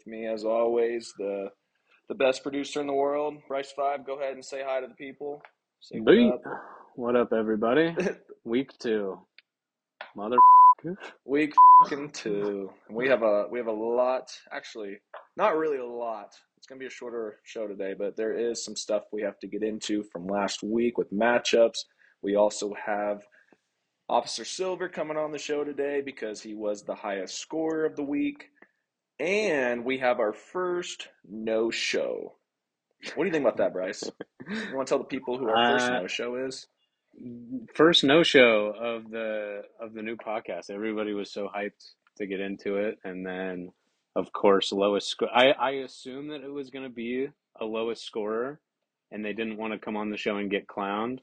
With me, as always, the the best producer in the world, Bryce Five. Go ahead and say hi to the people. Say what up. What up, everybody? Week two. Mother. Week fucking two. And we have a we have a lot. Actually, not really a lot. It's gonna be a shorter show today, but there is some stuff we have to get into from last week with matchups. We also have Officer Silver coming on the show today because he was the highest scorer of the week. And we have our first no show. What do you think about that, Bryce? You want to tell the people who our first Uh, no show is? First no show of the of the new podcast. Everybody was so hyped to get into it, and then of course lowest score. I I assume that it was going to be a lowest scorer, and they didn't want to come on the show and get clowned.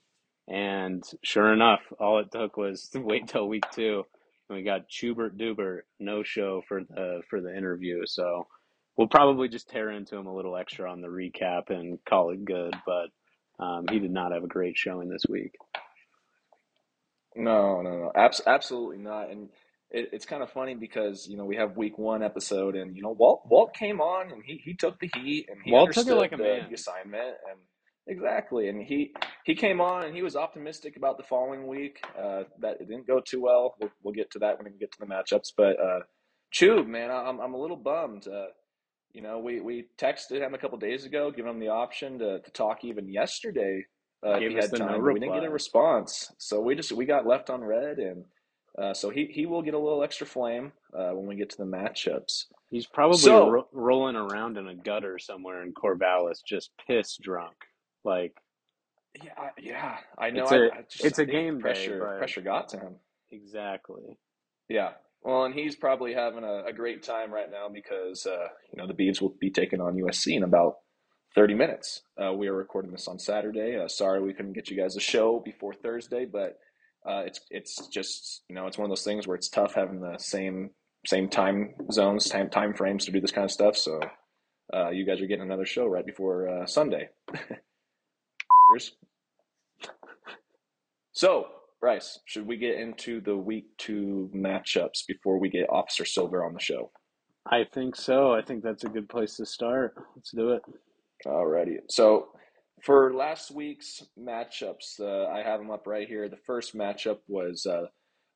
And sure enough, all it took was to wait till week two, and we got Schubert Dubert no show for the for the interview. So we'll probably just tear into him a little extra on the recap and call it good. But um, he did not have a great showing this week. No, no, no, abs- absolutely not. And it, it's kind of funny because you know we have week one episode, and you know Walt Walt came on and he he took the heat and he Walt took it understood like a the, man. the assignment and exactly, and he he came on and he was optimistic about the following week. Uh, that it didn't go too well. We'll, we'll get to that when we get to the matchups. But uh, Chube, man, I'm I'm a little bummed. Uh, you know, we we texted him a couple days ago, giving him the option to to talk even yesterday uh, if he had the no time, we didn't get a response. So we just we got left on red, and uh, so he he will get a little extra flame uh, when we get to the matchups. He's probably So ro- rolling around in a gutter somewhere in Corvallis, just piss drunk. Like yeah, yeah, I know. it's I, a I just it's I a game day, pressure but pressure got to him. exactly. Yeah. Well, and he's probably having a, a great time right now because uh, you know the Beavs will be taking on USC in about 30 minutes. Uh, we are recording this on Saturday. Uh, sorry we couldn't get you guys a show before Thursday, but uh, it's it's just you know it's one of those things where it's tough having the same same time zones, time time frames to do this kind of stuff. So uh, you guys are getting another show right before uh, Sunday. so Bryce, should we get into the week two matchups before we get Officer Silver on the show? I think so. I think that's a good place to start. Let's do it. Alrighty. So for last week's matchups, uh, I have them up right here. The first matchup was uh,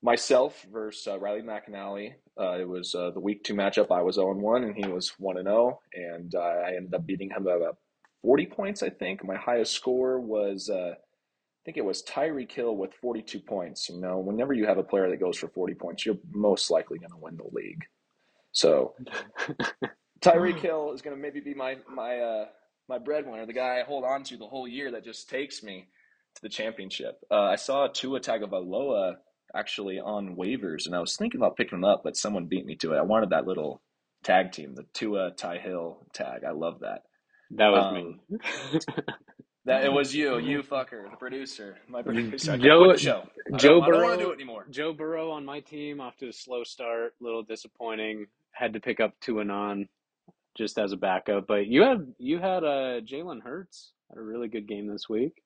myself versus uh, Riley McAnally. Uh, it was uh, the week two matchup. I was 0 1 and he was 1 0. And uh, I ended up beating him by about 40 points, I think. My highest score was, uh, I think it was Tyreek Hill with 42 points. You know, whenever you have a player that goes for 40 points, you're most likely going to win the league. So Tyreek Hill is going to maybe be my my uh, my breadwinner, the guy I hold on to the whole year that just takes me to the championship. Uh, I saw Tua Tagovailoa actually on waivers, and I was thinking about picking him up, but someone beat me to it. I wanted that little tag team, the Tua Ty Hill tag. I love that. That was Um, me. that it was you, you fucker, the producer, my producer. Joe the show. I Joe don't, I don't want to do Burrow it anymore. Joe Burrow on my team off to a slow start, a little disappointing. Had to pick up two and on just as a backup. But you had you had uh Jalen Hurts had a really good game this week.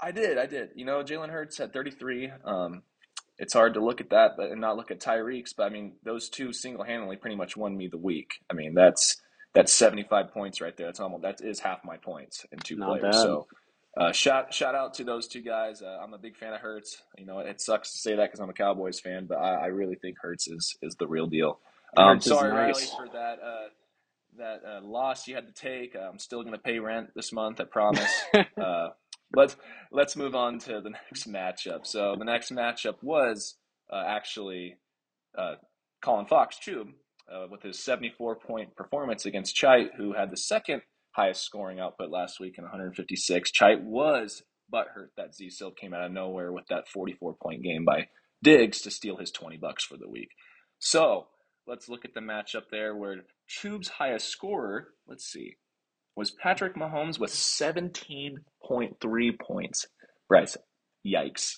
I did, I did. You know, Jalen Hurts at 33. Um, it's hard to look at that, but and not look at Tyreek's. But I mean, those two single handedly pretty much won me the week. I mean, that's that's 75 points right there. That's almost that is half my points in two Not players. bad. So, uh, shout shout out to those two guys. Uh, I'm a big fan of Hurts. You know, it sucks to say that because I'm a Cowboys fan, but I, I really think Hurts is is the real deal. Um, sorry, Riley, for that uh, that uh, loss you had to take. Uh, I'm still going to pay rent this month. I promise. Uh, let's let's move on to the next matchup. So the next matchup was uh, actually uh, Colin Fox Tube uh, with his 74 point performance against Chait, who had the second highest scoring output last week in 156. Chait was butthurt that Z Silv came out of nowhere with that 44 point game by Diggs to steal his 20 bucks for the week. So let's look at the matchup there where Tube's highest scorer, let's see, was Patrick Mahomes with 17.3 points. Bryce, yikes.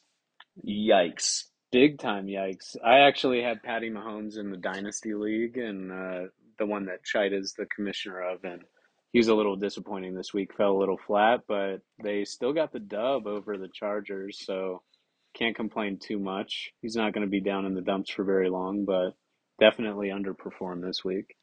Yikes. Big time yikes. I actually had Patty Mahomes in the Dynasty League and uh, the one that Chite is the commissioner of. And he was a little disappointing this week, fell a little flat, but they still got the dub over the Chargers. So can't complain too much. He's not going to be down in the dumps for very long, but definitely underperformed this week.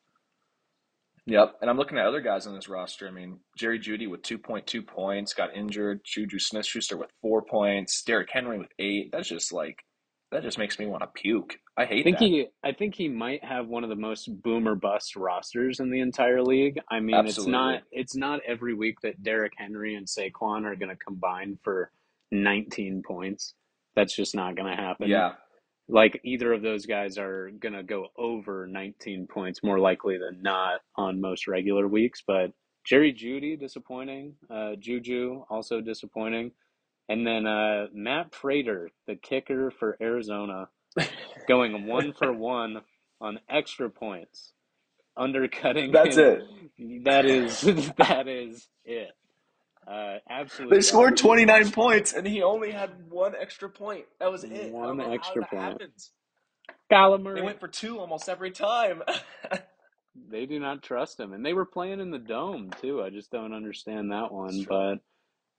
Yep. And I'm looking at other guys on this roster. I mean, Jerry Jeudy with 2.2 points got injured. Juju Smith Schuster with four points. Derrick Henry with eight. That's just like, that just makes me want to puke. I hate I think that. he I think he might have one of the most boomer bust rosters in the entire league. I mean, it's not it's not every week that Derrick Henry and Saquon are going to combine for 19 points. That's just not going to happen. Yeah. Like either of those guys are going to go over 19 points more likely than not on most regular weeks, but Jerry Jeudy disappointing, uh Juju also disappointing. And then uh Matt Prater, the kicker for Arizona, going one for one on extra points, undercutting. That's him. it. That is that is it. Uh, absolutely. They scored 29 points and he only had one extra point. That was it. One extra point. happens. They went for two almost every time. They do not trust him, and they were playing in the dome too. I just don't understand that one. But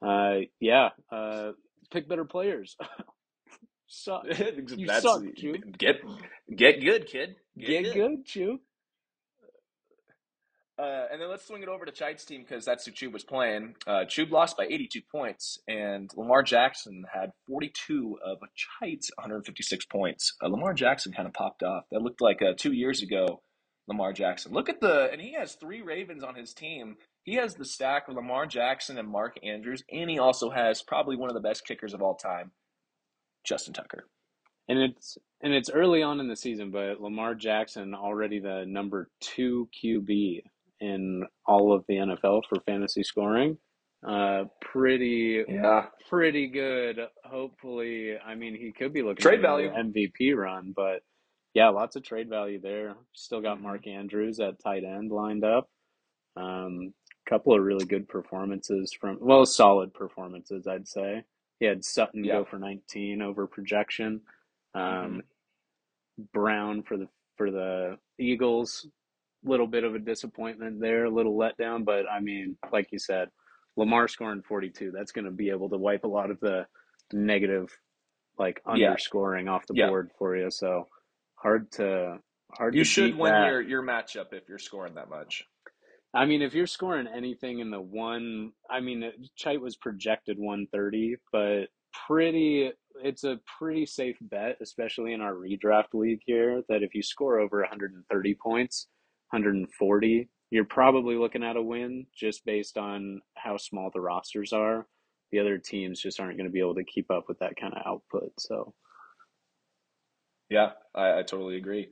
uh, yeah, uh, pick better players. Suck. You That's suck, Chew. get get good, kid. Get good, Chew. Uh, and then let's swing it over to Chite's team because that's who Chube was playing. Uh, Chube lost by 82 points, and Lamar Jackson had 42 of Chite's 156 points. Uh, Lamar Jackson kind of popped off. That looked like uh, two years ago. Lamar Jackson. Look at the, and he has three Ravens on his team. He has the stack of Lamar Jackson and Mark Andrews, and he also has probably one of the best kickers of all time, Justin Tucker. And it's and it's early on in the season, but Lamar Jackson already the number two QB in all of the NFL for fantasy scoring. Uh, pretty Yeah. pretty good. Hopefully, I mean he could be looking Trade value. MVP run, but yeah, lots of trade value there. Still got Mhm. Mark Andrews at tight end lined up. Um, couple of really good performances from well, solid performances, I'd say. He had Sutton Yeah. go for 19 over projection. Um, Brown for the for the Eagles, little bit of a disappointment there, a little letdown, but I mean, like you said, Lamar scoring 42, that's going to be able to wipe a lot of the negative like Yeah. underscoring off the Yeah. board for you. So hard to hard You to should win that. your, your matchup if you're scoring that much. I mean, if you're scoring anything in the one, I mean, uh, Chite was projected 130, but pretty, it's a pretty safe bet, especially in our redraft league here, that if you score over 130 points, 140, you're probably looking at a win just based on how small the rosters are. The other teams just aren't going to be able to keep up with that kind of output. So, Yeah, I, I totally agree.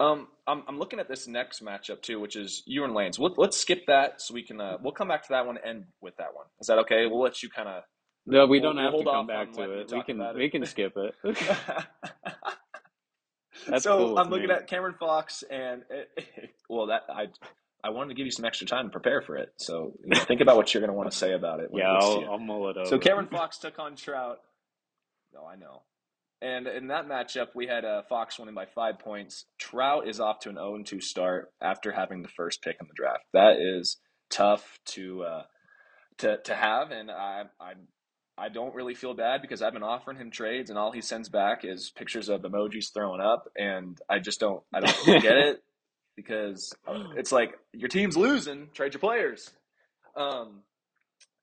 Um, I'm, I'm looking at this next matchup too, which is you and Lanes. We'll, let's skip that so we can. Uh, we'll come back to that one and end with that one. Is that okay? We'll let you kind of. no, we We'll- don't we'll have to come back to it. We can it. we can skip it. That's so cool I'm looking me. at Cameron Fox, and well, that I I wanted to give you some extra time to prepare for it. So you know, think about what you're going to want to say about it. Yeah, it I'll. I'll mull it over. So Cameron Fox took on Trout. No, I know. And in that matchup, we had uh, Fox winning by five points. Trout is off to an 0 2 start after having the first pick in the draft. That is tough to uh, to to have, and I I I don't really feel bad because I've been offering him trades, and all he sends back is pictures of emojis throwing up, and I just don't I don't get it because it's like your team's losing, trade your players. Um,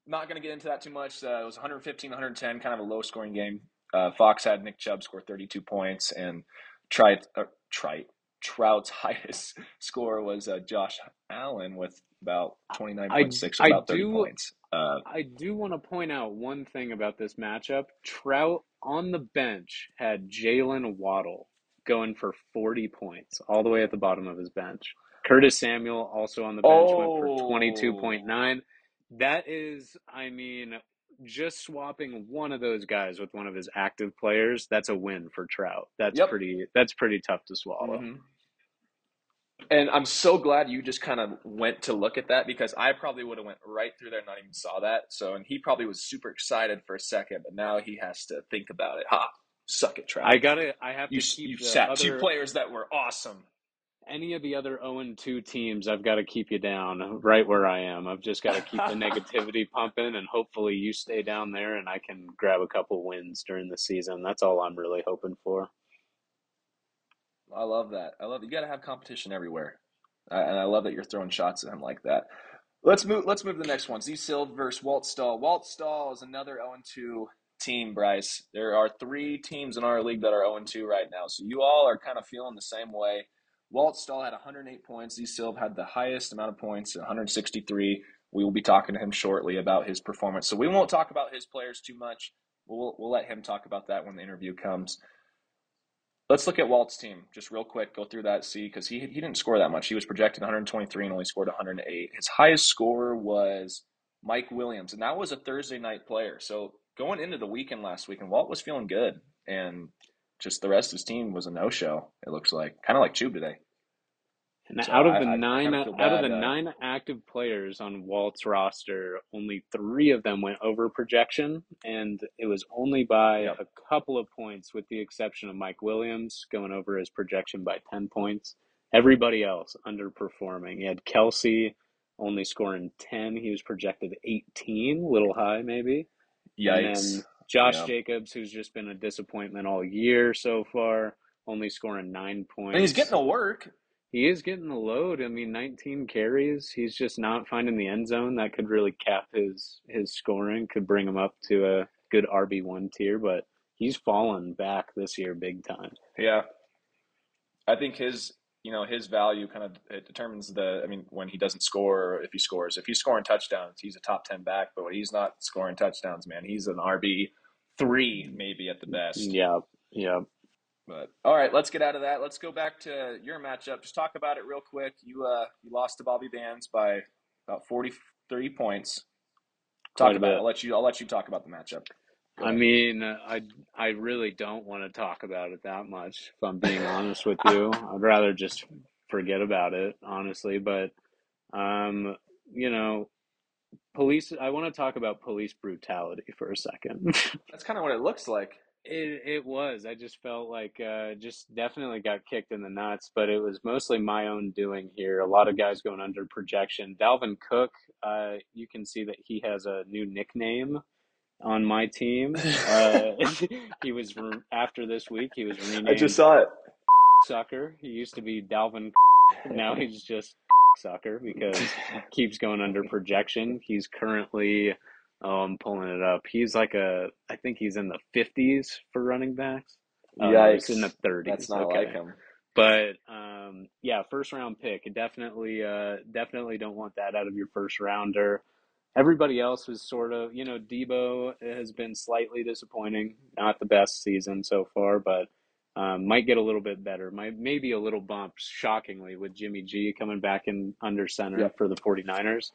not going to get into that too much. Uh, it was 115, 110, kind of a low scoring game. Uh, Fox had Nick Chubb score 32 points, and Trite, uh, Trite, Trout's highest score was uh, Josh Allen with about 29.6, I about 30 do- points. Uh, I do want to point out one thing about this matchup. Trout on the bench had Jaylen Waddle going for 40 points, all the way at the bottom of his bench. Curtis Samuel also on the bench went Oh. for 22.9. That is, I mean, just swapping one of those guys with one of his active players, that's a win for Trout. That's Yep. pretty that's pretty tough to swallow. Mhm. And I'm so glad you just kind of went to look at that because I probably would have went right through there and not even saw that. So, and he probably was super excited for a second, but now he has to think about it. Ha, suck it, Trout. I got to I have you to keep you sat other two players that were awesome. Any of the other 0 and 2 teams, I've got to keep you down right where I am. I've just got to keep the negativity pumping, and hopefully you stay down there and I can grab a couple wins during the season. That's all I'm really hoping for. I love that. I love you. Got to have competition everywhere. uh, and I love that you're throwing shots at him like that. Let's move. Let's move to the next one. Z Silv versus Walt Stahl. Walt Stahl is another 0 2 team, Bryce. There are three teams in our league that are 0 2 right now. So you all are kind of feeling the same way. Walt Stahl had 108 points. Z Silv had the highest amount of points, 163. We will be talking to him shortly about his performance. So we won't talk about his players too much. We'll, we'll let him talk about that when the interview comes. Let's look at Walt's team just real quick. Go through that, see, because he, he didn't score that much. He was projected 123 and only scored 108. His highest score was Mike Williams, and that was a Thursday night player. So going into the weekend last week, and Walt was feeling good, and just the rest of his team was a no show. It looks like kind of like Chube today. And so out of the I, nine, I out of the uh, nine active players on Walt's roster, only three of them went over projection, and it was only by yep. a couple of points, with the exception of Mike Williams going over his projection by ten points. Everybody else underperforming. He had Kelce only scoring ten; he was projected eighteen, little high maybe. Yikes! Josh yep. Jacobs, who's just been a disappointment all year so far, only scoring nine points. And he's getting the work he is getting the load. I mean, 19 carries. He's just not finding the end zone. That could really cap his his scoring. Could bring him up to a good RB one tier, but he's fallen back this year big time. Yeah, I think his you know his value kind of it determines the. I mean, when he doesn't score, if he scores, if he's scoring touchdowns, he's a top ten back. But when he's not scoring touchdowns, man, he's an RB three maybe at the best. Yeah, yeah. But all right, let's get out of that. Let's go back to your matchup. Just talk about it real quick. You uh you lost to Bobby Bands by about 43 points. Talk about it. I'll let you I'll let you talk about the matchup. I mean, I I really don't want to talk about it that much. If I'm being honest with you, I'd rather just forget about it, honestly. But, um, you know, police. I want to talk about police brutality for a second. That's kind of what it looks like. It it was. I just felt like uh, just definitely got kicked in the nuts, but it was mostly my own doing here. A lot of guys going under projection. Dalvin Cook, uh, you can see that he has a new nickname on my team. Uh, he was re- after this week. He was renamed. I just saw it. Sucker. He used to be Dalvin. Now he's just sucker because keeps going under projection. He's currently Oh, I'm pulling it up. He's like a, I think he's in the 50s for running backs. Yeah, he's in the 30s. That's not okay. like him. But um, yeah, first round pick. Definitely, uh, definitely don't want that out of your first rounder. Everybody else was sort of, you know, Deebo has been slightly disappointing. Not the best season so far, but um, might get a little bit better. Might maybe a little bump, shockingly, with Jimmy G coming back in under center yep. for the 49ers.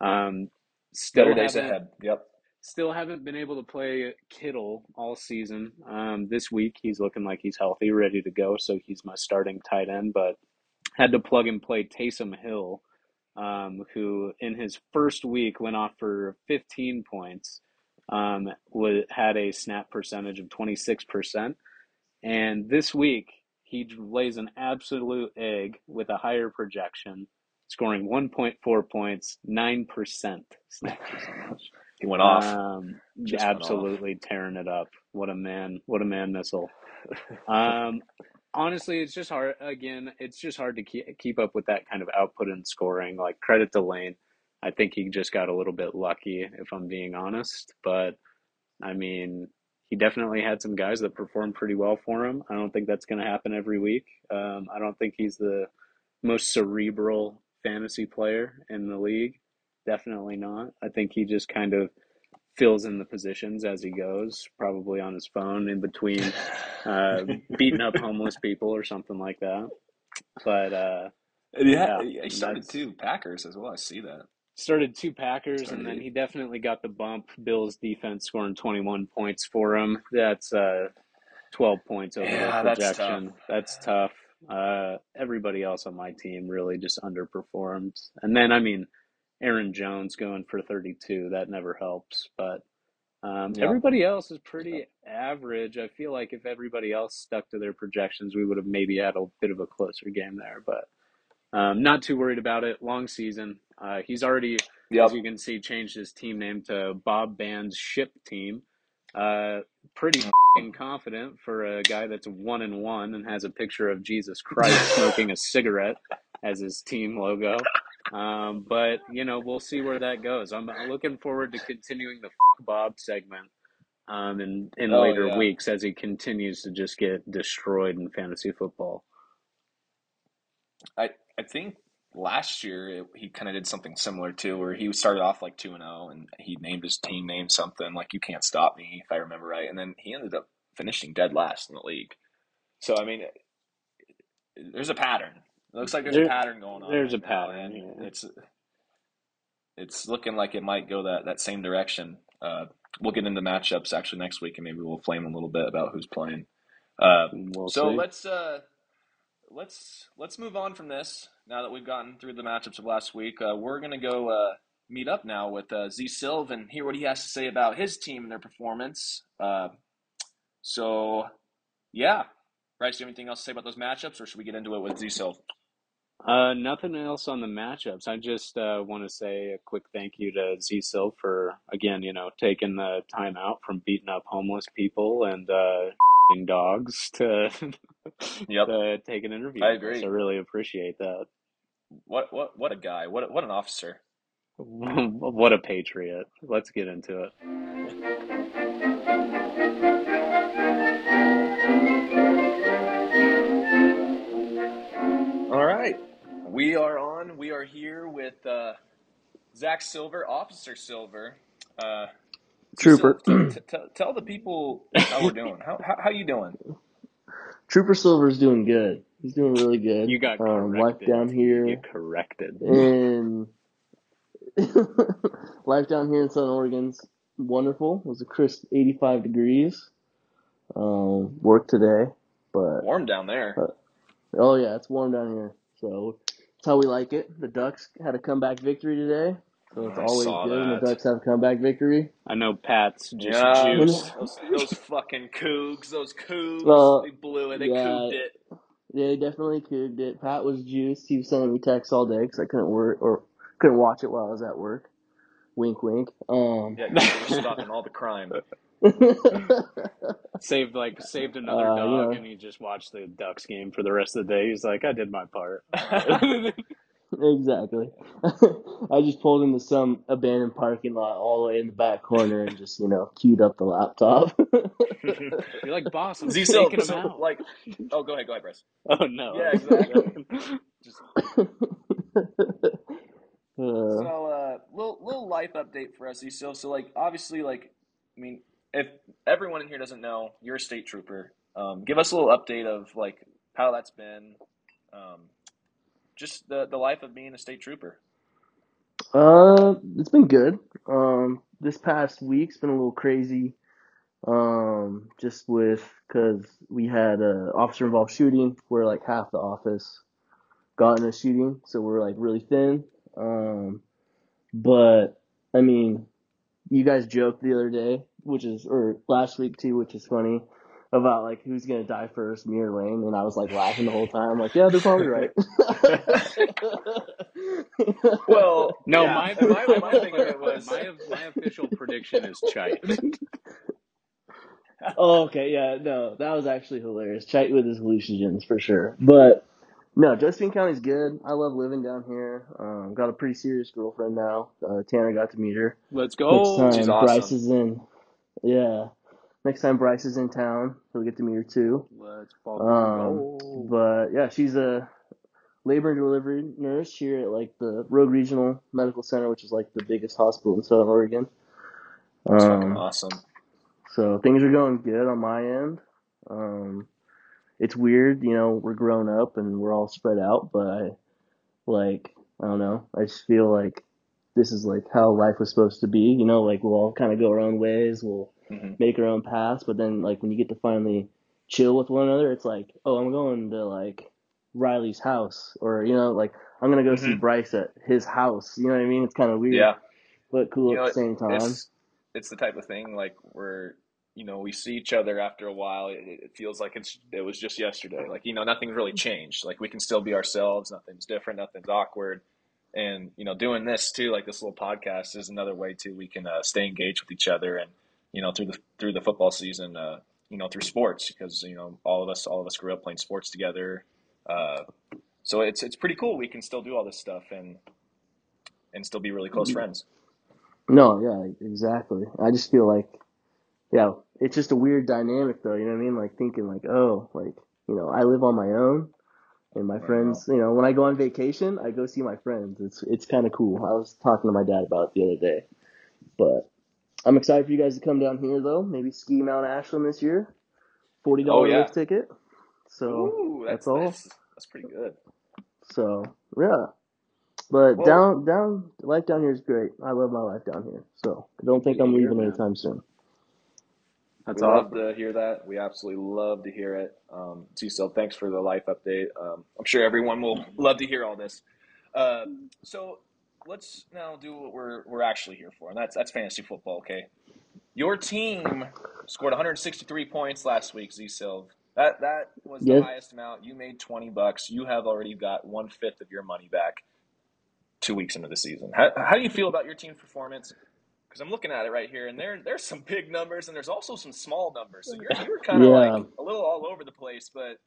Um, Still days ahead. Yep. Still haven't been able to play Kittle all season. Um, this week he's looking like he's healthy, ready to go. So he's my starting tight end. But had to plug and play Taysom Hill, um, who in his first week went off for 15 points. Um, had a snap percentage of 26%. And this week, he lays an absolute egg with a higher projection scoring 1.4 points, 9% snap percentage. he went off. Um, absolutely off. tearing it up. What a man. What a man missile. um, honestly, it's just hard. Again, it's just hard to keep, keep up with that kind of output and scoring. Like, credit to Lane. I think he just got a little bit lucky, if I'm being honest. But, I mean, he definitely had some guys that performed pretty well for him. I don't think that's going to happen every week. Um, I don't think he's the most cerebral fantasy player in the league. Definitely not. I think he just kind of fills in the positions as he goes, probably on his phone in between uh, beating up homeless people or something like that. But uh, yeah, yeah, he started two Packers as well. I see that. Started two Packers, started and then he definitely got the bump. Bills defense scoring 21 points for him. That's uh, 12 points over yeah, the projection. That's tough. That's tough. Uh, everybody else on my team really just underperformed. And then, I mean, Aaron Jones going for 32, that never helps. But um, yeah. everybody else is pretty average. I feel like if everybody else stuck to their projections, we would have maybe had a bit of a closer game there. But um, not too worried about it. Long season. Uh, he's already, yep. as you can see, changed his team name to Bob Band's Ship Team. Uh, pretty confident for a guy that's one and one and has a picture of Jesus Christ smoking a cigarette as his team logo. Um, but you know, we'll see where that goes. I'm looking forward to continuing the Bob segment um, in in Oh later yeah. weeks as he continues to just get destroyed in fantasy football. I I think last year it, he kind of did something similar too, where he started off like two and zero, and he named his team name something like "You Can't Stop Me" if I remember right, and then he ended up finishing dead last in the league. So I mean, there's a pattern. It looks like there's There- a pattern going on. there's right a pattern, yeah. It's it's looking like it might go that that same direction. Uh, we'll get into matchups actually next week, and maybe we'll flame a little bit about who's playing. Uh, We'll so see. let's uh, let's let's move on from this. Now that we've gotten through the matchups of last week, uh, we're gonna go uh, meet up now with uh, Z Silv and hear what he has to say about his team and their performance. Uh, so, yeah, Bryce, do you have anything else to say about those matchups, or should we get into it with Z Silv? Uh, nothing else on the matchups. I just uh, want to say a quick thank you to Z Silv for again, you know, taking the time out from beating up homeless people and uh, dogs to Yep. to take an interview. I agree. I really appreciate that. What what what a guy! What what an officer! what a patriot! Let's get into it. We are on. We are here with uh, Zach Silver, Officer Silver. Uh, Trooper. Silv, t- t- tell the people how we're doing. How how, how you doing? Trooper Silver's doing good. He's doing really good. You got um, life down here get corrected. in life down here in Southern Oregon's wonderful. It was a crisp 85 degrees. Um, work today, but Warm down there. oh yeah, it's warm down here. So that's how we like it. The Ducks had a comeback victory today, so it's I always saw good when the that. Ducks have a comeback victory. I know Pat's just Yeah, juiced. those, those fucking Cougs, those Cougs, Well, they blew it. They yeah. couged it. Yeah, he definitely could. It. Pat was juiced. He was sending me texts all day because I couldn't work or couldn't watch it while I was at work. Wink, wink. Um, Yeah, you're stopping all the crime. saved like saved another Uh, dog, know. and he just watched the Ducks game for the rest of the day. He's like, I did my part. exactly. I just pulled into some abandoned parking lot all the way in the back corner and just you know queued up the laptop. You're like, boss, I'm Z so, taking him so out. like, oh, go ahead, go ahead, Bryce. oh no. Yeah, exactly. Just Uh, so, uh, little little life update for us, so so like obviously like, I mean, if everyone in here doesn't know, you're a state trooper. Um, give us a little update of like how that's been, um, just the the life of being a state trooper. Uh, it's been good. Um, this past week's been a little crazy. Um, just with because we had a officer involved shooting where like half the office got in a shooting, so we're like really thin. Um, but I mean, you guys joked the other day, which is or last week too, which is funny about like who's gonna die first, me or Lane, and I was like laughing the whole time. I'm like, yeah, they're probably right. Well, No, yeah, my, my, my, my thing of it was my my official prediction is Chite. Oh, okay, yeah, no, that was actually hilarious. Chite with his hallucinogens for sure. But no, Josephine County's good. I love living down here. Um, got a pretty serious girlfriend now. Uh, Tanner got to meet her. Let's go. Next time She's awesome. Bryce is in, yeah. Next time Bryce is in town, he'll get to meet her too. Let's fucking Um, go. but yeah, she's a labor and delivery nurse here at like the Rogue Regional Medical Center, which is like the biggest hospital in Southern Oregon. That's fucking Um, awesome. So things are going good on my end. Um, it's weird, you know, we're grown up and we're all spread out, but I like I don't know. I just feel like this is like how life was supposed to be, you know, like we'll all kind of go our own ways, we'll hmm make our own paths, but then like when you get to finally chill with one another, it's like, oh, I'm going to like Riley's house, or you know, like I'm gonna go see Mhm. Bryce at his house. You know what I mean? It's kind of weird, Yeah. but cool You know, at the same time. It's it's the type of thing like where you know we see each other after a while. It, it feels like it's it was just yesterday. Like you know nothing's really changed. Like we can still be ourselves. Nothing's different. Nothing's awkward. And you know doing this too, like this little podcast, is another way too we can uh, stay engaged with each other and you know through the through the football season. Uh, you know through sports because you know all of us all of us grew up playing sports together. Uh, so it's it's pretty cool. We can still do all this stuff and and still be really close friends. No, yeah, exactly. I just feel like, yeah, it's just a weird dynamic though. You know what I mean? Like thinking like, oh, like you know, I live on my own, and my know. friends. You know, when I go on vacation, I go see my friends. It's it's kind of cool. I was talking to my dad about it the other day, but I'm excited for you guys to come down here though. Maybe ski Mount Ashland this year. Forty dollar oh, yeah. lift ticket. So Ooh, that's that's all. that's that's pretty good. So yeah. But Well, down, down, life down here is great. I love my life down here. So I don't think I'm leaving anytime soon. That's We love awesome. to hear that. We absolutely love to hear it. Um, Z Silv, thanks for the life update. Um, I'm sure everyone will love to hear all this. Uh, so let's now do what we're we're actually here for, and that's that's fantasy football. Okay, your team scored 163 points last week. Z Silv. That that was the highest amount. You made 20 bucks. You have already got one fifth of your money back two weeks into the season. How, how do you feel about your team's performance? Because I'm looking at it right here, and there there's some big numbers, and there's also some small numbers. So you're you're kind of Yeah. like a little all over the place. But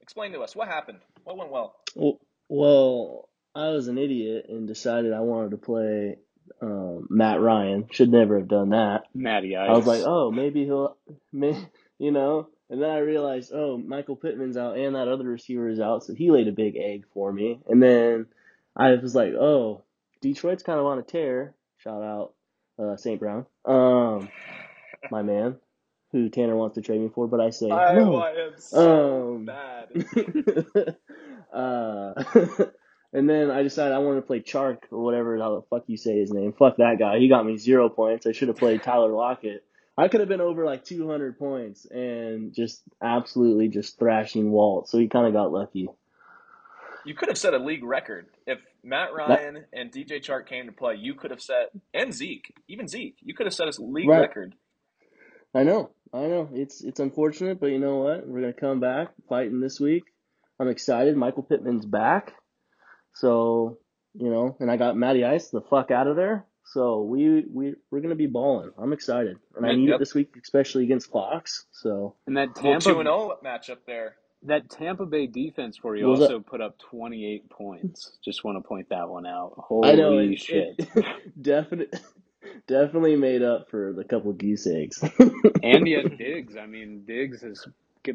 explain to us what happened. What went well? Well, well, I was an idiot and decided I wanted to play um, Matt Ryan. Should never have done that. Matty I was like, oh, maybe he'll, may, you know. And then I realized, oh, Michael Pittman's out and that other receiver is out, so he laid a big egg for me. And then I was like, oh, Detroit's kind of on a tear. Shout out uh, St. Brown, um, my man, who Tanner wants to trade me for. But I say I, no. I am so Um, bad. uh, and then I decided I wanted to play Chark or whatever how the fuck you say his name. Fuck that guy. He got me zero points. I should have played Tyler Lockett. I could have been over like 200 points and just absolutely just thrashing Walt. So he kind of got lucky. You could have set a league record if Matt That Ryan and DJ Chark came to play. You could have set and Zeke, even Zeke. You could have set a league right. record. I know. I know. It's it's unfortunate, but you know what? We're gonna come back fighting this week. I'm excited. Michael Pittman's back. So, you know, and I got Matty Ice the fuck out of there. So we we we're gonna be balling. I'm excited, and I Yep. need it this week, especially against Fox. So And that Little two Tampa and zero matchup there. That Tampa Bay defense for you that? also put up 28 points. Just want to point that one out. I know Holy it. shit. It definitely definitely made up for the couple goose eggs. And yet Diggs, I mean, Diggs has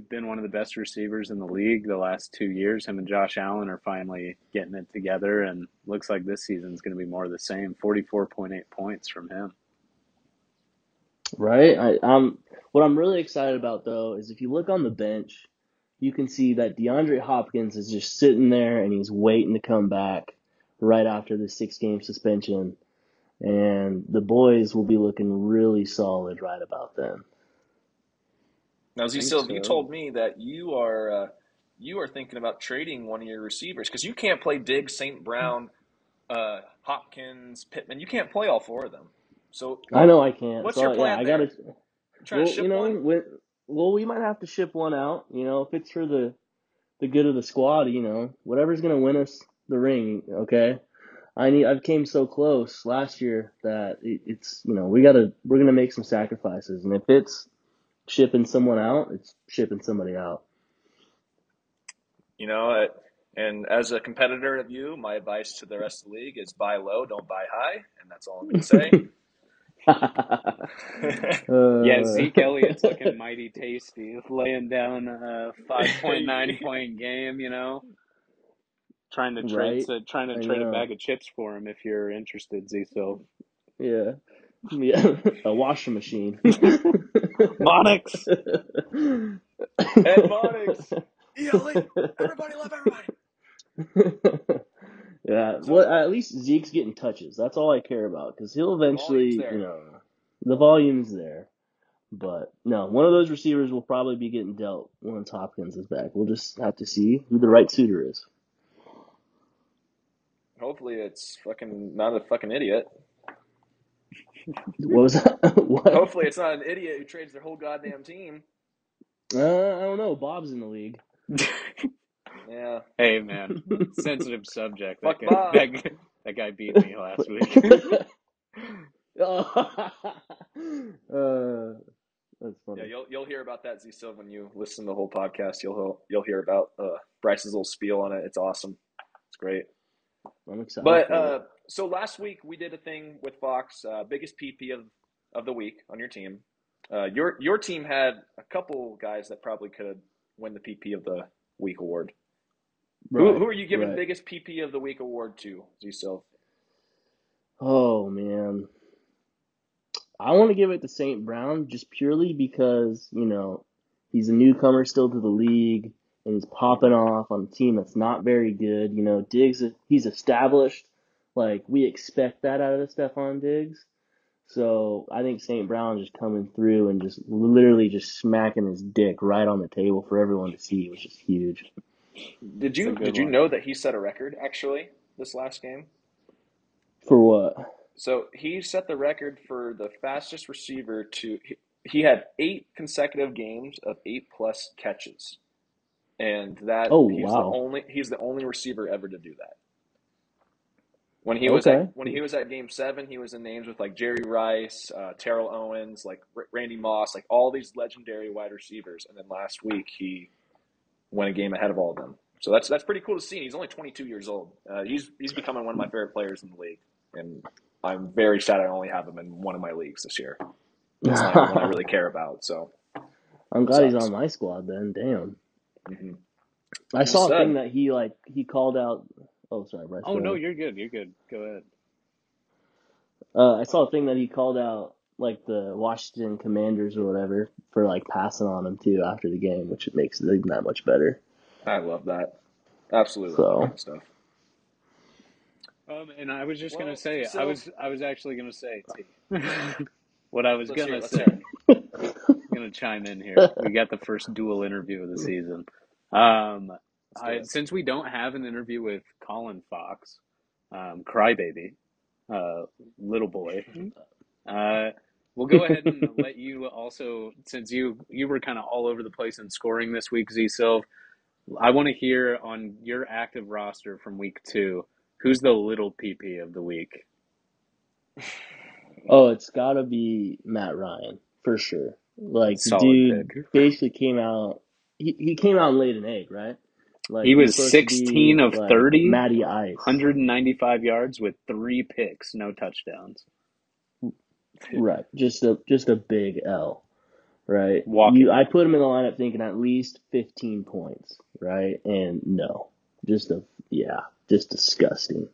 been one of the best receivers in the league the last two years. Him and Josh Allen are finally getting it together, and looks like this season's going to be more of the same. 44.8 points from him. Right. I, um, what I'm really excited about though is if you look on the bench, you can see that DeAndre Hopkins is just sitting there and he's waiting to come back right after the six game suspension. And the boys will be looking really solid right about then. Now, I Z think Silv, you told me that you are uh, you are thinking about trading one of your receivers because you can't play Diggs, St. Brown, uh, Hopkins, Pittman. You can't play all four of them. So I know I can't. what's So your yeah, plan I there? gotta, You to well, you know, one? when, well, we might have to ship one out, you know, if it's for the, the good of the squad, you know, whatever's going to win us the ring. Okay. I need, I've came so close last year that it, it's, you know, we gotta, we're going to make some sacrifices. And if it's shipping someone out, it's shipping somebody out. You know, and as a competitor of you, my advice to the rest of the league is buy low, don't buy high, and that's all I'm going to say. Yeah, uh, Zeke Elliott's looking mighty tasty, laying down a 5.9 point game, you know. Trying to trade right. to, trying to I trade a bag of chips for him if you're interested, Z so Yeah. Yeah. A washing machine. Monix. Ed Monix, ELE, everybody love everybody. Yeah, So well, at least Zeke's getting touches. That's all I care about because he'll eventually, you know, the volume's there. But no, one of those receivers will probably be getting dealt once Hopkins is back. We'll just have to see who the right suitor is. Hopefully, it's fucking not a fucking idiot. What was that? what? Hopefully, it's not an idiot who trades their whole goddamn team. Uh, I don't know. Bob's in the league. Yeah, hey man, sensitive subject. That fuck guy, that, guy- that guy beat me last week. oh. uh, that's Yeah, funny. you'll you'll hear about that Z Silv when you listen to the whole podcast. You'll you'll hear about uh, Bryce's little spiel on it. It's awesome. It's great. I'm excited. But uh, so last week we did a thing with Fox, uh, biggest PP of of the week on your team. Uh, your your team had a couple guys that probably could win the PP of the week award. Who, Right, who are you giving right. biggest PP of the week award to, Z Silv? Oh man. I want to give it to St. Brown just purely because, you know, he's a newcomer still to the league and he's popping off on a team that's not very good. You know, Diggs, he's established. Like, we expect that out of Stefon Diggs. So I think St. Brown just coming through and just literally just smacking his dick right on the table for everyone to see was just huge. Did you That's a did you one. know that he set a record actually this last game? For what? So he set the record for the fastest receiver to. He, he had eight consecutive games of eight plus catches, and that Oh, he's wow. the only he's the only receiver ever to do that. When he was Okay. at when he was at Game Seven, he was in names with like Jerry Rice, uh, Terrell Owens, like R- Randy Moss, like all these legendary wide receivers. And then last week he went a game ahead of all of them. So that's that's pretty cool to see. He's only 22 years old. Uh, he's he's becoming one of my favorite players in the league, and I'm very sad I only have him in one of my leagues this year. It's not even one I really care about. So I'm glad he's on my squad then. Damn. mhm. I saw a thing that he like he called out. Oh, sorry, Bryce. Oh no, ahead. you're good. You're good. Go ahead. Uh, I saw a thing that he called out like the Washington Commanders or whatever for like passing on him too after the game, which it makes it even that much better. I love that. Absolutely love So- that kind of stuff. Um, and I was just Well, gonna say, I was, I was actually gonna say, T. what I was Let's gonna it, let's say. I'm gonna chime in here. We got the first dual interview of the season. Um, I, since we don't have an interview with Colin Fox, um, crybaby, uh, little boy, uh, we'll go ahead and let you also, since you you were kind of all over the place in scoring this week, Z Silv. I want to hear on your active roster from week two, who's the little PP of the week? Oh, it's got to be Matt Ryan for sure. Like Solid dude pick. basically came out. He he came out and laid an egg, right? Like He was to be, 16 of like, 30, Matty Ice. 195 yards with three picks, no touchdowns. Right. Just a just a big L. Right. Walking. You I put him in the lineup thinking at least fifteen points, right? And no. Just a yeah, just disgusting.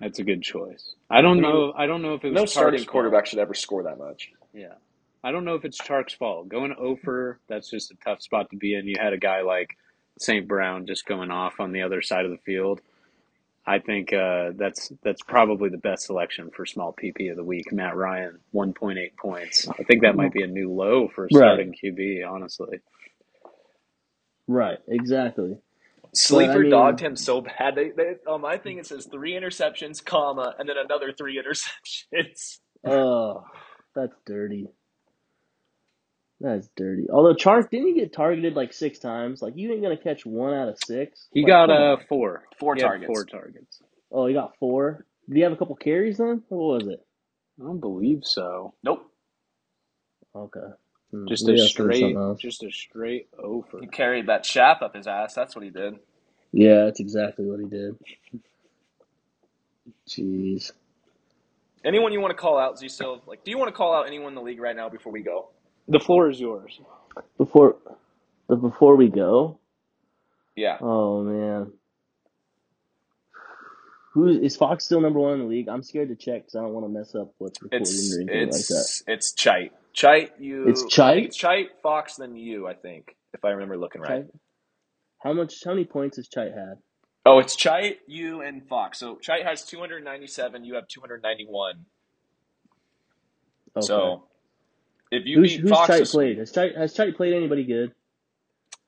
That's a good choice. I don't I mean, know. I don't know if it was No starting Chark's fault. quarterback should ever score that much. Yeah, I don't know if it's Chark's fault. Going over, that's just a tough spot to be in. You had a guy like St. Brown just going off on the other side of the field. I think uh, that's that's probably the best selection for small PP of the week. Matt Ryan, one point eight points. I think that might be a new low for a Right. starting QB. Honestly, Right, exactly. Sleeper I mean- dogged him so bad. They, they on my thing it says three interceptions, comma, and then another three interceptions. Oh, that's dirty. That's dirty. Although Chark didn't he get targeted like six times? Like you ain't gonna catch one out of six. he Like, got come uh on. four. Four He had targets. Four targets. Oh, he got four. Did he have a couple carries then? What was it? I don't believe so. Nope. Okay. Hmm, Just maybe a I was thinking straight, just a straight over. He carried that shaft up his ass. That's what he did. Yeah, that's exactly what he did. Jeez. Anyone you want to call out, Z Silv like do you want to call out anyone in the league right now before we go? The floor is yours. Before, but before we go, Yeah. oh man, who is Fox still number one in the league? I'm scared to check because I don't want to mess up what's recording It's or anything like that. it's Chite. Chite, you It's Chite? it's Chite, Fox, then you, I think, if I remember looking right. Chite? How much? How many points has Chite had? Oh, it's Chite, you, and Fox. So Chite has 297. You have 291. Okay. So if you who's beat who's Fox Chite played? Has Chite has Chite played anybody good?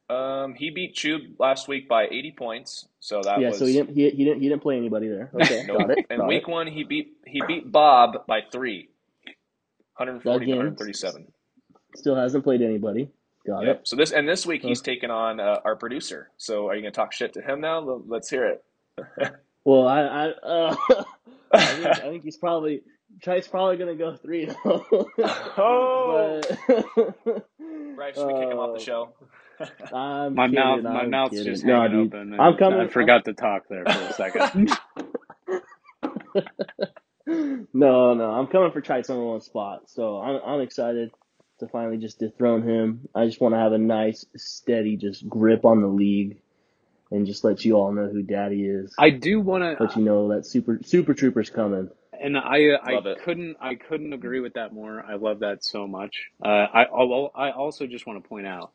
um, he beat Chube last week by 80 points. So that yeah, was so he didn't he, he didn't he didn't play anybody there. Okay, nope. got it. And got week it. one, he beat he beat Bob by three, 140 to Again, 137. Still hasn't played anybody. Got Yep. it. So this and this week he's taking on uh, our producer. So are you gonna talk shit to him now? Let's hear it. Well, I I uh, I think I think he's probably Chite's probably gonna go three though. oh, but Bryce, should we kick him off the uh, show? I'm My kidding, mouth, my I'm mouth's kidding. just No, hanging dude. open, I'm coming. I I'm, forgot to talk there for a second. no, no, I'm coming for Trice number one spot. So I'm I'm excited to finally just dethrone him. I just want to have a nice, steady, just grip on the league, and just let you all know who Daddy is. I do want to Let you know that super super trooper's coming. And I, I Love it. couldn't, I couldn't agree with that more. I love that so much. Uh, I, al- I also just want to point out,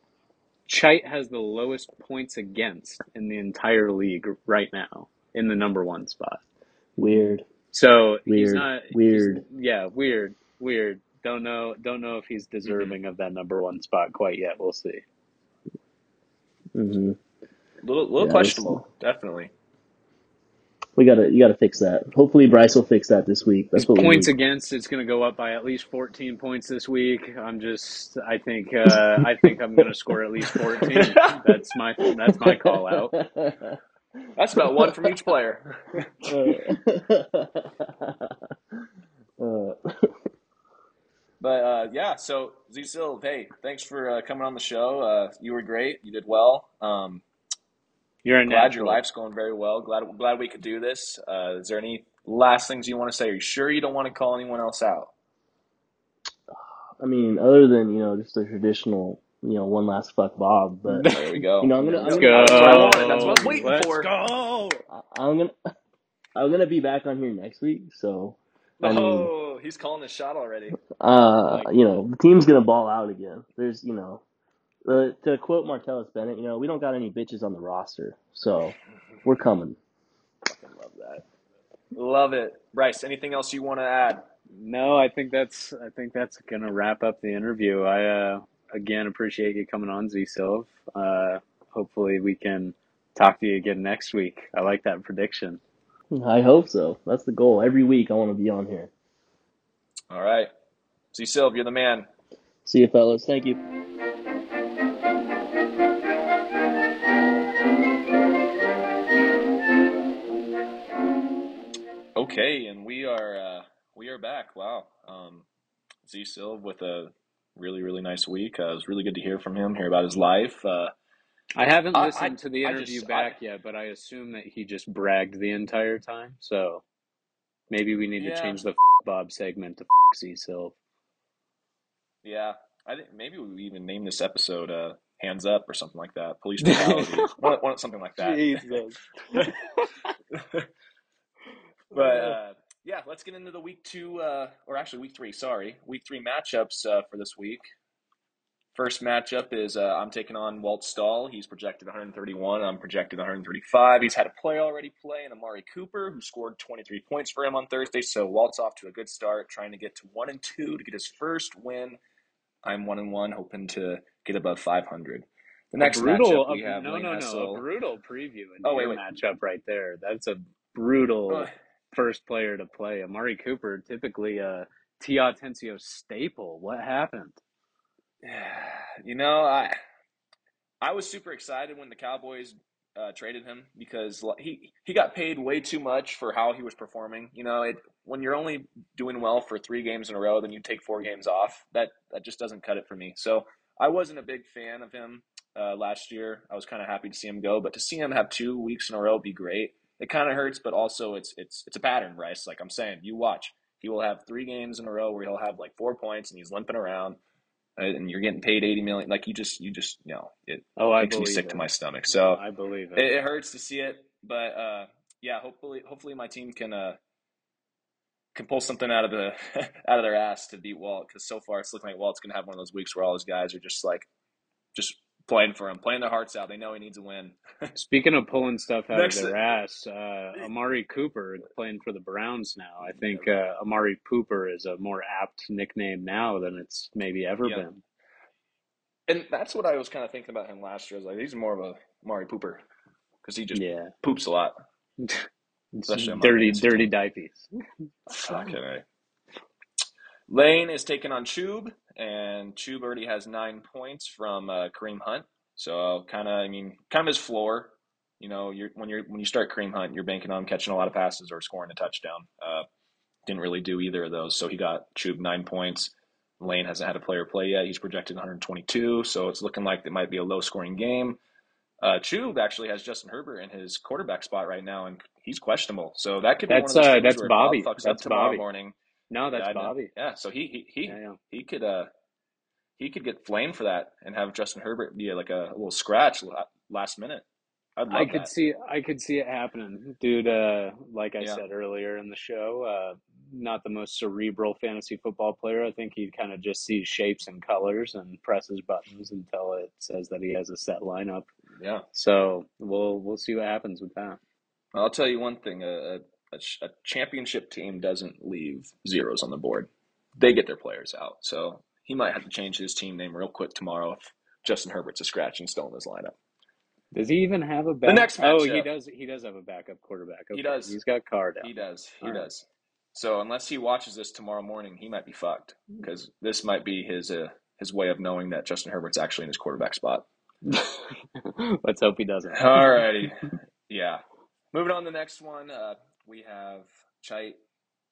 Chite has the lowest points against in the entire league right now in the number one spot. Weird, So he's weird, not. He's, weird. yeah, weird, weird. Don't know. Don't know if he's hmm deserving of that number one spot quite yet. We'll see. hmm Little, little Yeah, this, questionable, definitely. We gotta you gotta fix that. Hopefully Bryce will fix that this week. That's what points need. against it's going to go up by at least 14 points this week. I'm just. I think. Uh, I think I'm going to score at least 14. That's my. That's my call out. That's about one from each player. Uh, But uh, yeah, so Z Silv, hey, thanks for uh, coming on the show. Uh, you were great. You did well. Um, You're a glad your life's going very well. Glad glad we could do this. Uh, is there any last things you want to say? Are you sure you don't want to call anyone else out? I mean, other than you know just the traditional, you know, one last fuck Bob, but There we go. you know, I'm gonna, we I'm gonna, Let's That's what I I'm wanted. That's what I was waiting Let's for. go. I'm gonna, I'm gonna be back on here next week. So, I mean, Oh, he's calling his shot already. uh, Like you know, the team's gonna ball out again. There's, you know, uh, to quote Martellus Bennett, you know, we don't got any bitches on the roster, so we're coming. Fucking love that. Love it. Bryce, anything else you want to add? no, I think that's. I think that's going to wrap up the interview. I uh, again appreciate you coming on, Z Silv. Uh, hopefully we can talk to you again next week. I like that prediction. I hope so. That's the goal. Every week I want to be on here. All right. Z Silv, you're the man. See you, fellas. Thank you. Okay, and we are uh, we are back. Wow. Um, Z Silv with a really really nice week. Uh, it was really good to hear from him, hear about his life. Uh, I haven't I, I listened to the interview just I back yet, but I assume that he just bragged the entire time. So maybe we need to change the Bob segment to Z Silv. yeah. I think maybe we even name this episode uh, "Hands Up" or something like that. Police brutality, something like that. But uh, yeah, let's get into the week two, uh, or actually week three. Sorry, week three matchups uh, for this week. First matchup is uh, I'm taking on Walt Stahl. He's projected 131. I'm projected 135. He's had a play already play in Amari Cooper, who scored 23 points for him on Thursday. So Walt's off to a good start, trying to get to one and two to get his first win. I'm one and one, hoping to get above 500. The A next brutal, matchup we a, have no, Lane no, no, a brutal preview in Oh wait, wait. matchup right there. That's a brutal. First player to play. Amari Cooper, typically a Tia Atencio staple. What happened? You know, I I was super excited when the Cowboys uh, traded him because he he got paid way too much for how he was performing. You know, it when you're only doing well for three games in a row, then you take four games off. That that just doesn't cut it for me. So I wasn't a big fan of him uh, last year. I was kind of happy to see him go, but to see him have two weeks in a row be great. It kind of hurts, but also it's it's it's a pattern, Bryce. Like I'm saying, you watch. He will have three games in a row where he'll have like four points and he's limping around, and you're getting paid eighty million. Like you just you just you know it Oh, I makes me sick to it. my stomach. So I believe it, it. it hurts to see it, but uh, yeah, hopefully hopefully my team can uh, can pull something out of the out of their ass to beat Walt because so far it's looking like Walt's gonna have one of those weeks where all his guys are just like just playing for him, playing their hearts out. They know he needs a win. Speaking of pulling stuff out Next, of their ass, uh, Amari Cooper playing for the Browns now. I think uh, Amari Pooper is a more apt nickname now than it's maybe ever yeah, been. and that's what I was kind of thinking about him last year. I was like, he's more of a Amari pooper because he just Yeah. poops a lot, dirty, dirty diapies. Fucking A. Lane is taking on Chube, and Chube already has nine points from uh, Kareem Hunt. So kind of, I mean, kind of his floor. You know, you're when you're when you start Kareem Hunt, you're banking on catching a lot of passes or scoring a touchdown. Uh, didn't really do either of those, so he got Chube nine points. Lane hasn't had a player play yet. He's projected 122, so it's looking like it might be a low scoring game. Uh, Chube actually has Justin Herbert in his quarterback spot right now, and he's questionable. So that could be That's one of those uh, that's Bobby. Bob fucks That's up tomorrow Bobby. morning. No, that's yeah, Bobby. Yeah, so he he he, Yeah, yeah. he could uh he could get flamed for that and have Justin Herbert be like a, a little scratch last minute. I'd love I could that. see I could see it happening. Dude, uh, like I Yeah. said earlier in the show, uh, not the most cerebral fantasy football player. I think he kind of just sees shapes and colors and presses buttons until it says that he has a set lineup. Yeah, So we'll we'll see what happens with that. I'll tell you one thing: a, a, a championship team doesn't leave zeros on the board. They get their players out. So he might have to change his team name real quick tomorrow if Justin Herbert's a scratch and still in his lineup. Does he even have a back? next oh, he does. He does have a backup quarterback. He does. He's got Carr down. He does. He All right. does. So unless he watches this tomorrow morning, he might be fucked because this might be his uh, his way of knowing that Justin Herbert's actually in his quarterback spot. Let's hope he doesn't. All righty. yeah. Moving on to the next one, uh, we have Chite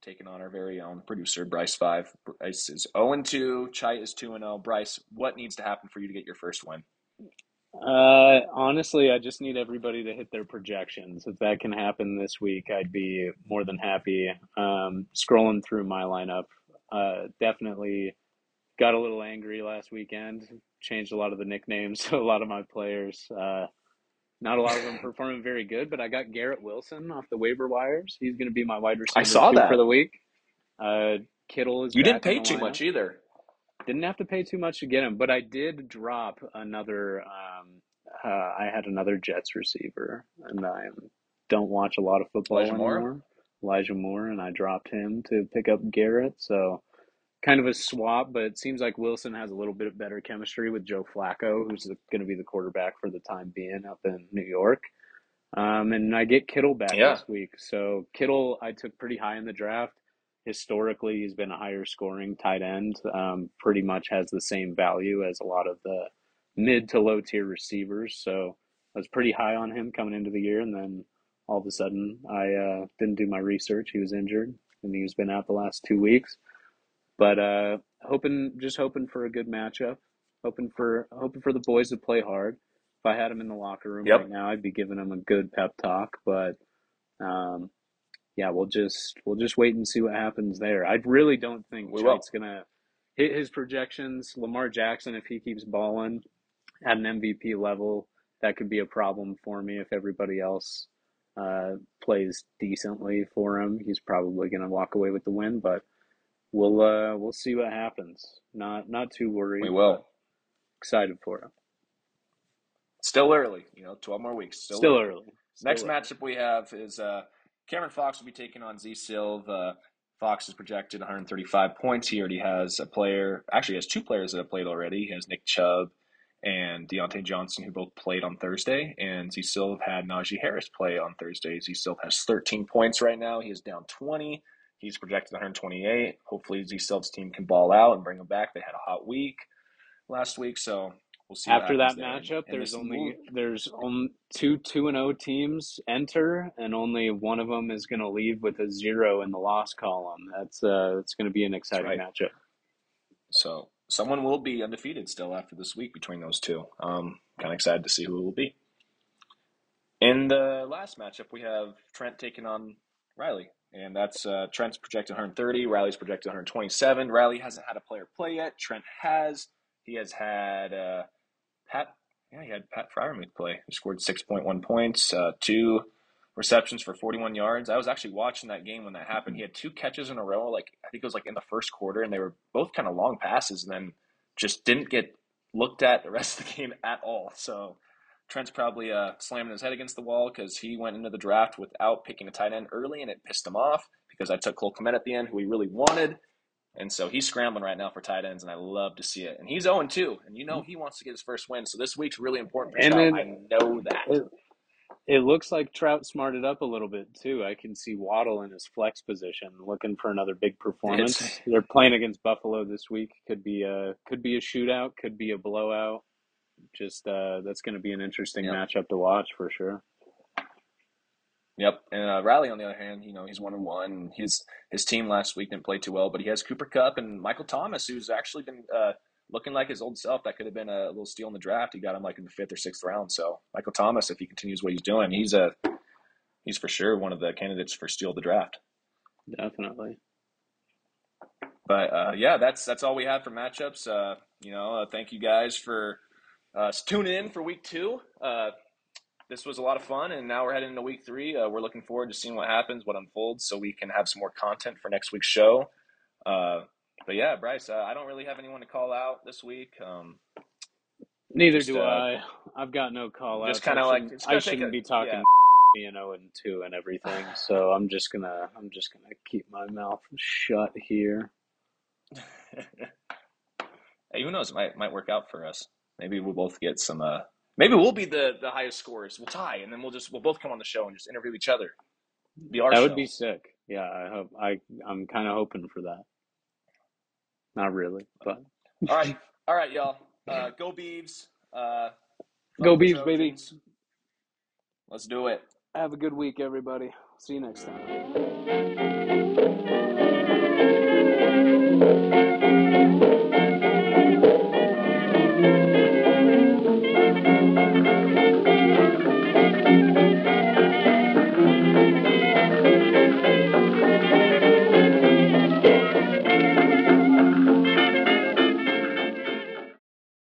taking on our very own producer Bryce Five. Bryce is zero and two. Chite is two and zero. Bryce, what needs to happen for you to get your first win? Uh, honestly, I just need everybody to hit their projections. If that can happen this week, I'd be more than happy. Um, scrolling through my lineup, uh, definitely got a little angry last weekend. Changed a lot of the nicknames a lot of my players. Uh, not a lot of them performing very good, but I got Garrett Wilson off the waiver wires. He's going to be my wide receiver I saw that. for the week. Uh, Kittle is You didn't pay too lineup. much either. Didn't have to pay too much to get him, but I did drop another. Um, uh, I had another Jets receiver, and I don't watch a lot of football Elijah Moore? anymore. Elijah Moore, and I dropped him to pick up Garrett. So kind of a swap, but it seems like Wilson has a little bit better chemistry with Joe Flacco, who's going to be the quarterback for the time being up in New York. Um, and I get Kittle back Yeah. this week. So Kittle, I took pretty high in the draft. Historically, he's been a higher scoring tight end. Um, pretty much has the same value as a lot of the mid to low tier receivers. So I was pretty high on him coming into the year, and then all of a sudden, I uh, didn't do my research. He was injured, and he's been out the last two weeks. But uh, hoping, just hoping for a good matchup. Hoping for hoping for the boys to play hard. If I had them in the locker room Yep. right now, I'd be giving them a good pep talk. But um, yeah, we'll just we'll just wait and see what happens there. I really don't think We will. Gonna hit his projections. Lamar Jackson, if he keeps balling at an MVP level, that could be a problem for me. If everybody else uh, plays decently for him, he's probably gonna walk away with the win. But we'll uh, we'll see what happens. Not not too worried. We will. Excited for him. Still early, you know, twelve more weeks. Still, Still early. early. Still Next early. matchup we have is uh, Cameron Fox will be taking on Z Silv. Uh, Fox is projected 135 points. He already has a player, actually has two players that have played already. He has Nick Chubb and Diontae Johnson, who both played on Thursday. And Z Silv had Najee Harris play on Thursday. Z Silv has 13 points right now. He is down 20. He's projected 128. Hopefully, Z Silv's team can ball out and bring him back. They had a hot week last week, so we'll see. After that there. Matchup, and there's only move- there's only two two and O teams enter, and only one of them is going to leave with a zero in the loss column. That's uh, it's going to be an exciting right. matchup. So someone will be undefeated still after this week between those two. Um, kind of excited to see who it will be. In the last matchup, we have Trent taking on Riley, and that's uh, Trent's projected 130. Riley's projected 127. Riley hasn't had a player play yet. Trent has. He has had uh, Pat. Yeah, he had Pat Freiermuth play. He scored 6.1 points, uh, two receptions for 41 yards. I was actually watching that game when that happened. He had two catches in a row. Like I think it was like in the first quarter, and they were both kind of long passes, and then just didn't get looked at the rest of the game at all. So Trent's probably uh, slamming his head against the wall because he went into the draft without picking a tight end early, and it pissed him off because I took Cole Kmet at the end, who he really wanted. And so he's scrambling right now for tight ends, and I love to see it. And he's 0 2, and you know he wants to get his first win. So this week's really important for And Trout. then- I know that. It, it looks like Trout smarted up a little bit too. I can see Waddle in his flex position, looking for another big performance. It's- They're playing against Buffalo this week. Could be a could be a shootout. Could be a blowout. Just uh, that's going to be an interesting Yeah. matchup to watch for sure. Yep, and uh, Riley on the other hand, you know, he's one and one. His his team last week didn't play too well, but he has Cooper Kupp and Michael Thomas, who's actually been uh, looking like his old self. That could have been a little steal in the draft. He got him like in the fifth or sixth round. So Michael Thomas, if he continues what he's doing, he's a he's for sure one of the candidates for steal the draft. Definitely. But uh, yeah, that's that's all we have for matchups. Uh, you know, uh, thank you guys for uh, tuning in for week two. Uh, this was a lot of fun, and now we're heading into week three. Uh, we're looking forward to seeing what happens, what unfolds, so we can have some more content for next week's show. Uh, but yeah, Bryce, uh, I don't really have anyone to call out this week. Um, Neither Just, do uh, I. I've got no call just outs. I kinda like- shouldn't- I shouldn't a- be talking yeah. you know and two and everything. So I'm just gonna I'm just gonna keep my mouth shut here. hey, who knows? It might might work out for us. Maybe we'll both get some. Uh, maybe we'll be the the highest scores. We'll tie, and then we'll just we'll both come on the show and just interview each other. Be our that show. would be sick. Yeah, I hope I I'm kind of hoping for that. Not really, but all right, all right, y'all. Uh, go Beavs. Uh, go fuck the Beavs, baby. Let's do it. Have a good week, everybody. See you next time.